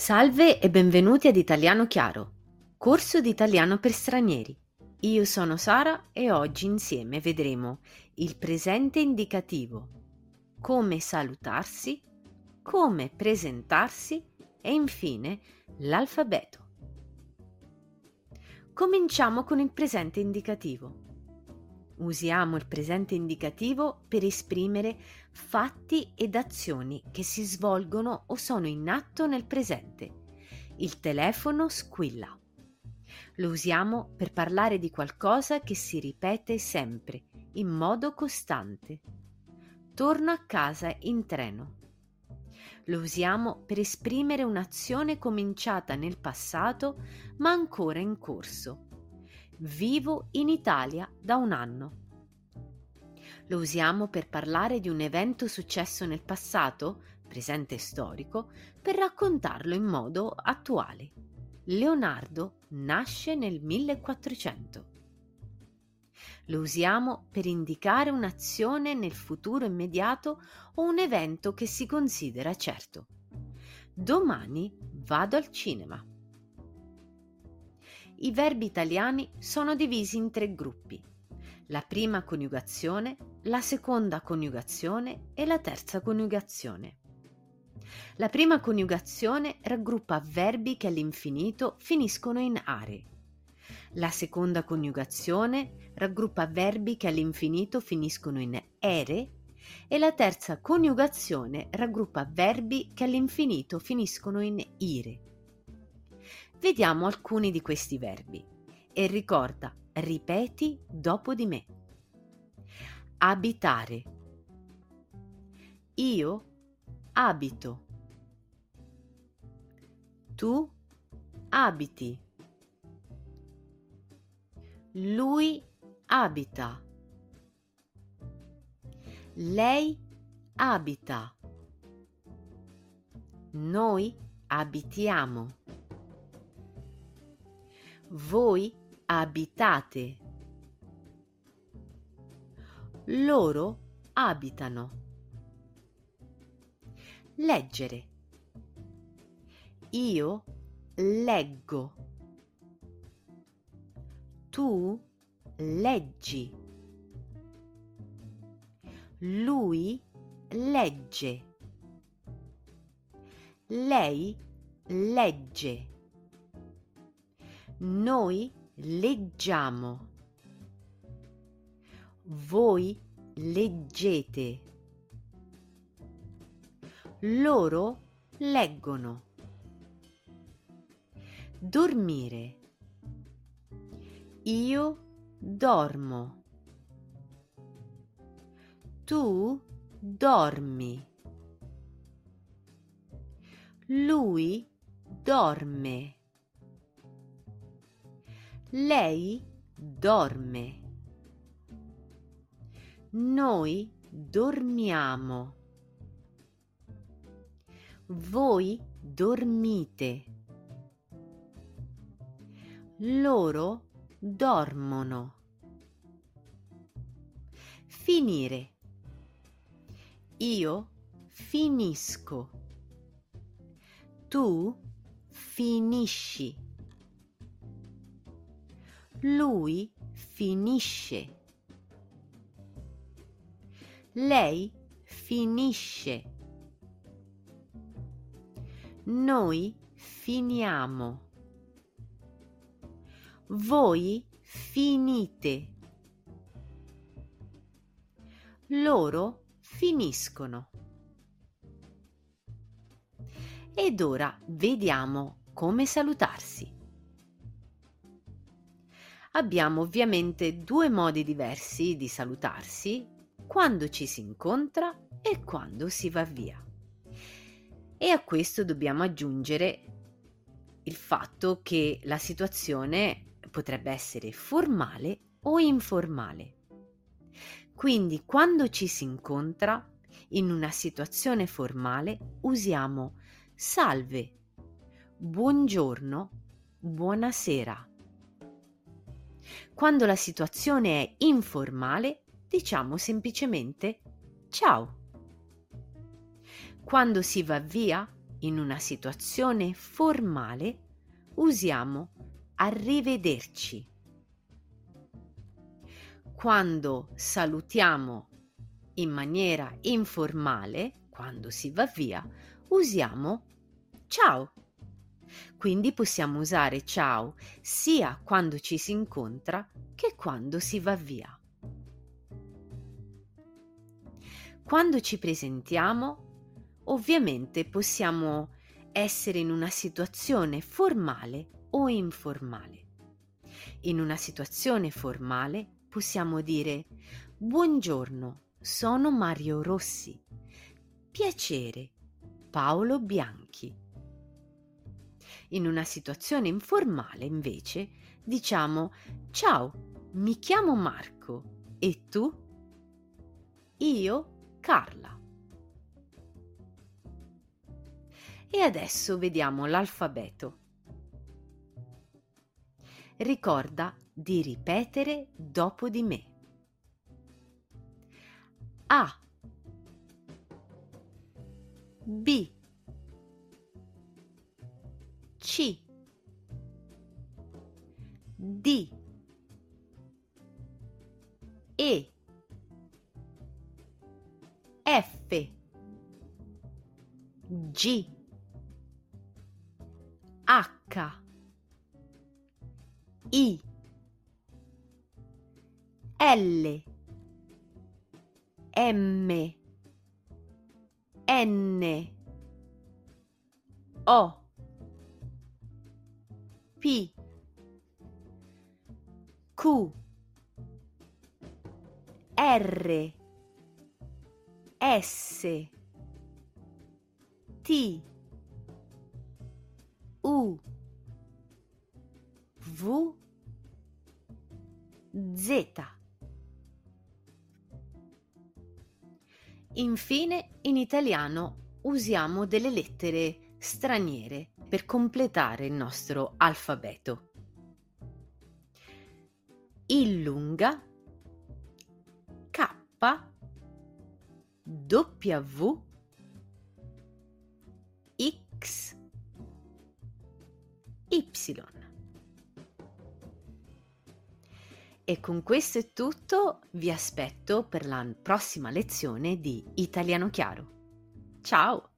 Salve e benvenuti ad Italiano Chiaro, corso di italiano per stranieri. Io sono Sara e oggi insieme vedremo il presente indicativo, come salutarsi, come presentarsi e infine l'alfabeto. Cominciamo con il presente indicativo. Usiamo il presente indicativo per esprimere fatti ed azioni che si svolgono o sono in atto nel presente. Il telefono squilla. Lo usiamo per parlare di qualcosa che si ripete sempre, in modo costante. Torno a casa in treno. Lo usiamo per esprimere un'azione cominciata nel passato ma ancora in corso. Vivo in Italia da un anno. Lo usiamo per parlare di un evento successo nel passato, presente e storico, per raccontarlo in modo attuale. Leonardo nasce nel 1400. Lo usiamo per indicare un'azione nel futuro immediato o un evento che si considera certo. Domani vado al cinema. I verbi italiani sono divisi in tre gruppi. La prima coniugazione, la seconda coniugazione e la terza coniugazione. La prima coniugazione raggruppa verbi che all'infinito finiscono in are. La seconda coniugazione raggruppa verbi che all'infinito finiscono in ere e la terza coniugazione raggruppa verbi che all'infinito finiscono in ire. Vediamo alcuni di questi verbi e ricorda, ripeti dopo di me. Abitare. Io abito. Tu abiti. Lui abita. Lei abita. Noi abitiamo. Voi abitate. Loro abitano. Leggere. Io leggo. Tu leggi. Lui legge. Lei legge. Noi leggiamo. Voi leggete. Loro leggono. Dormire. Io dormo. Tu dormi. Lui dorme. Lei dorme. Noi dormiamo. Voi dormite. Loro dormono. Finire. Io finisco. Tu finisci. Lui finisce. Lei finisce. Noi finiamo. Voi finite. Loro finiscono. Ed ora vediamo come salutarsi abbiamo ovviamente due modi diversi di salutarsi quando ci si incontra e quando si va via. E a questo dobbiamo aggiungere il fatto che la situazione potrebbe essere formale o informale. Quindi quando ci si incontra in una situazione formale usiamo salve, buongiorno, buonasera. Quando la situazione è informale, diciamo semplicemente ciao. Quando si va via, in una situazione formale usiamo arrivederci. Quando salutiamo in maniera informale, quando si va via, usiamo ciao. Quindi possiamo usare ciao sia quando ci si incontra che quando si va via. Quando ci presentiamo, ovviamente possiamo essere in una situazione formale o informale. In una situazione formale possiamo dire Buongiorno, sono Mario Rossi. Piacere, Paolo Bianchi. In una situazione informale, invece, diciamo Ciao, mi chiamo Marco. E tu? Io Carla. E adesso vediamo l'alfabeto. Ricorda di ripetere dopo di me. A B C. D. E. F. G. H. I. L. M. N. O P. Q. R. S. T. U. V. Z. Infine, in italiano usiamo delle lettere straniere per completare il nostro alfabeto. Illunga K W X Y. E con questo è tutto, vi aspetto per la prossima lezione di Italiano Chiaro. Ciao!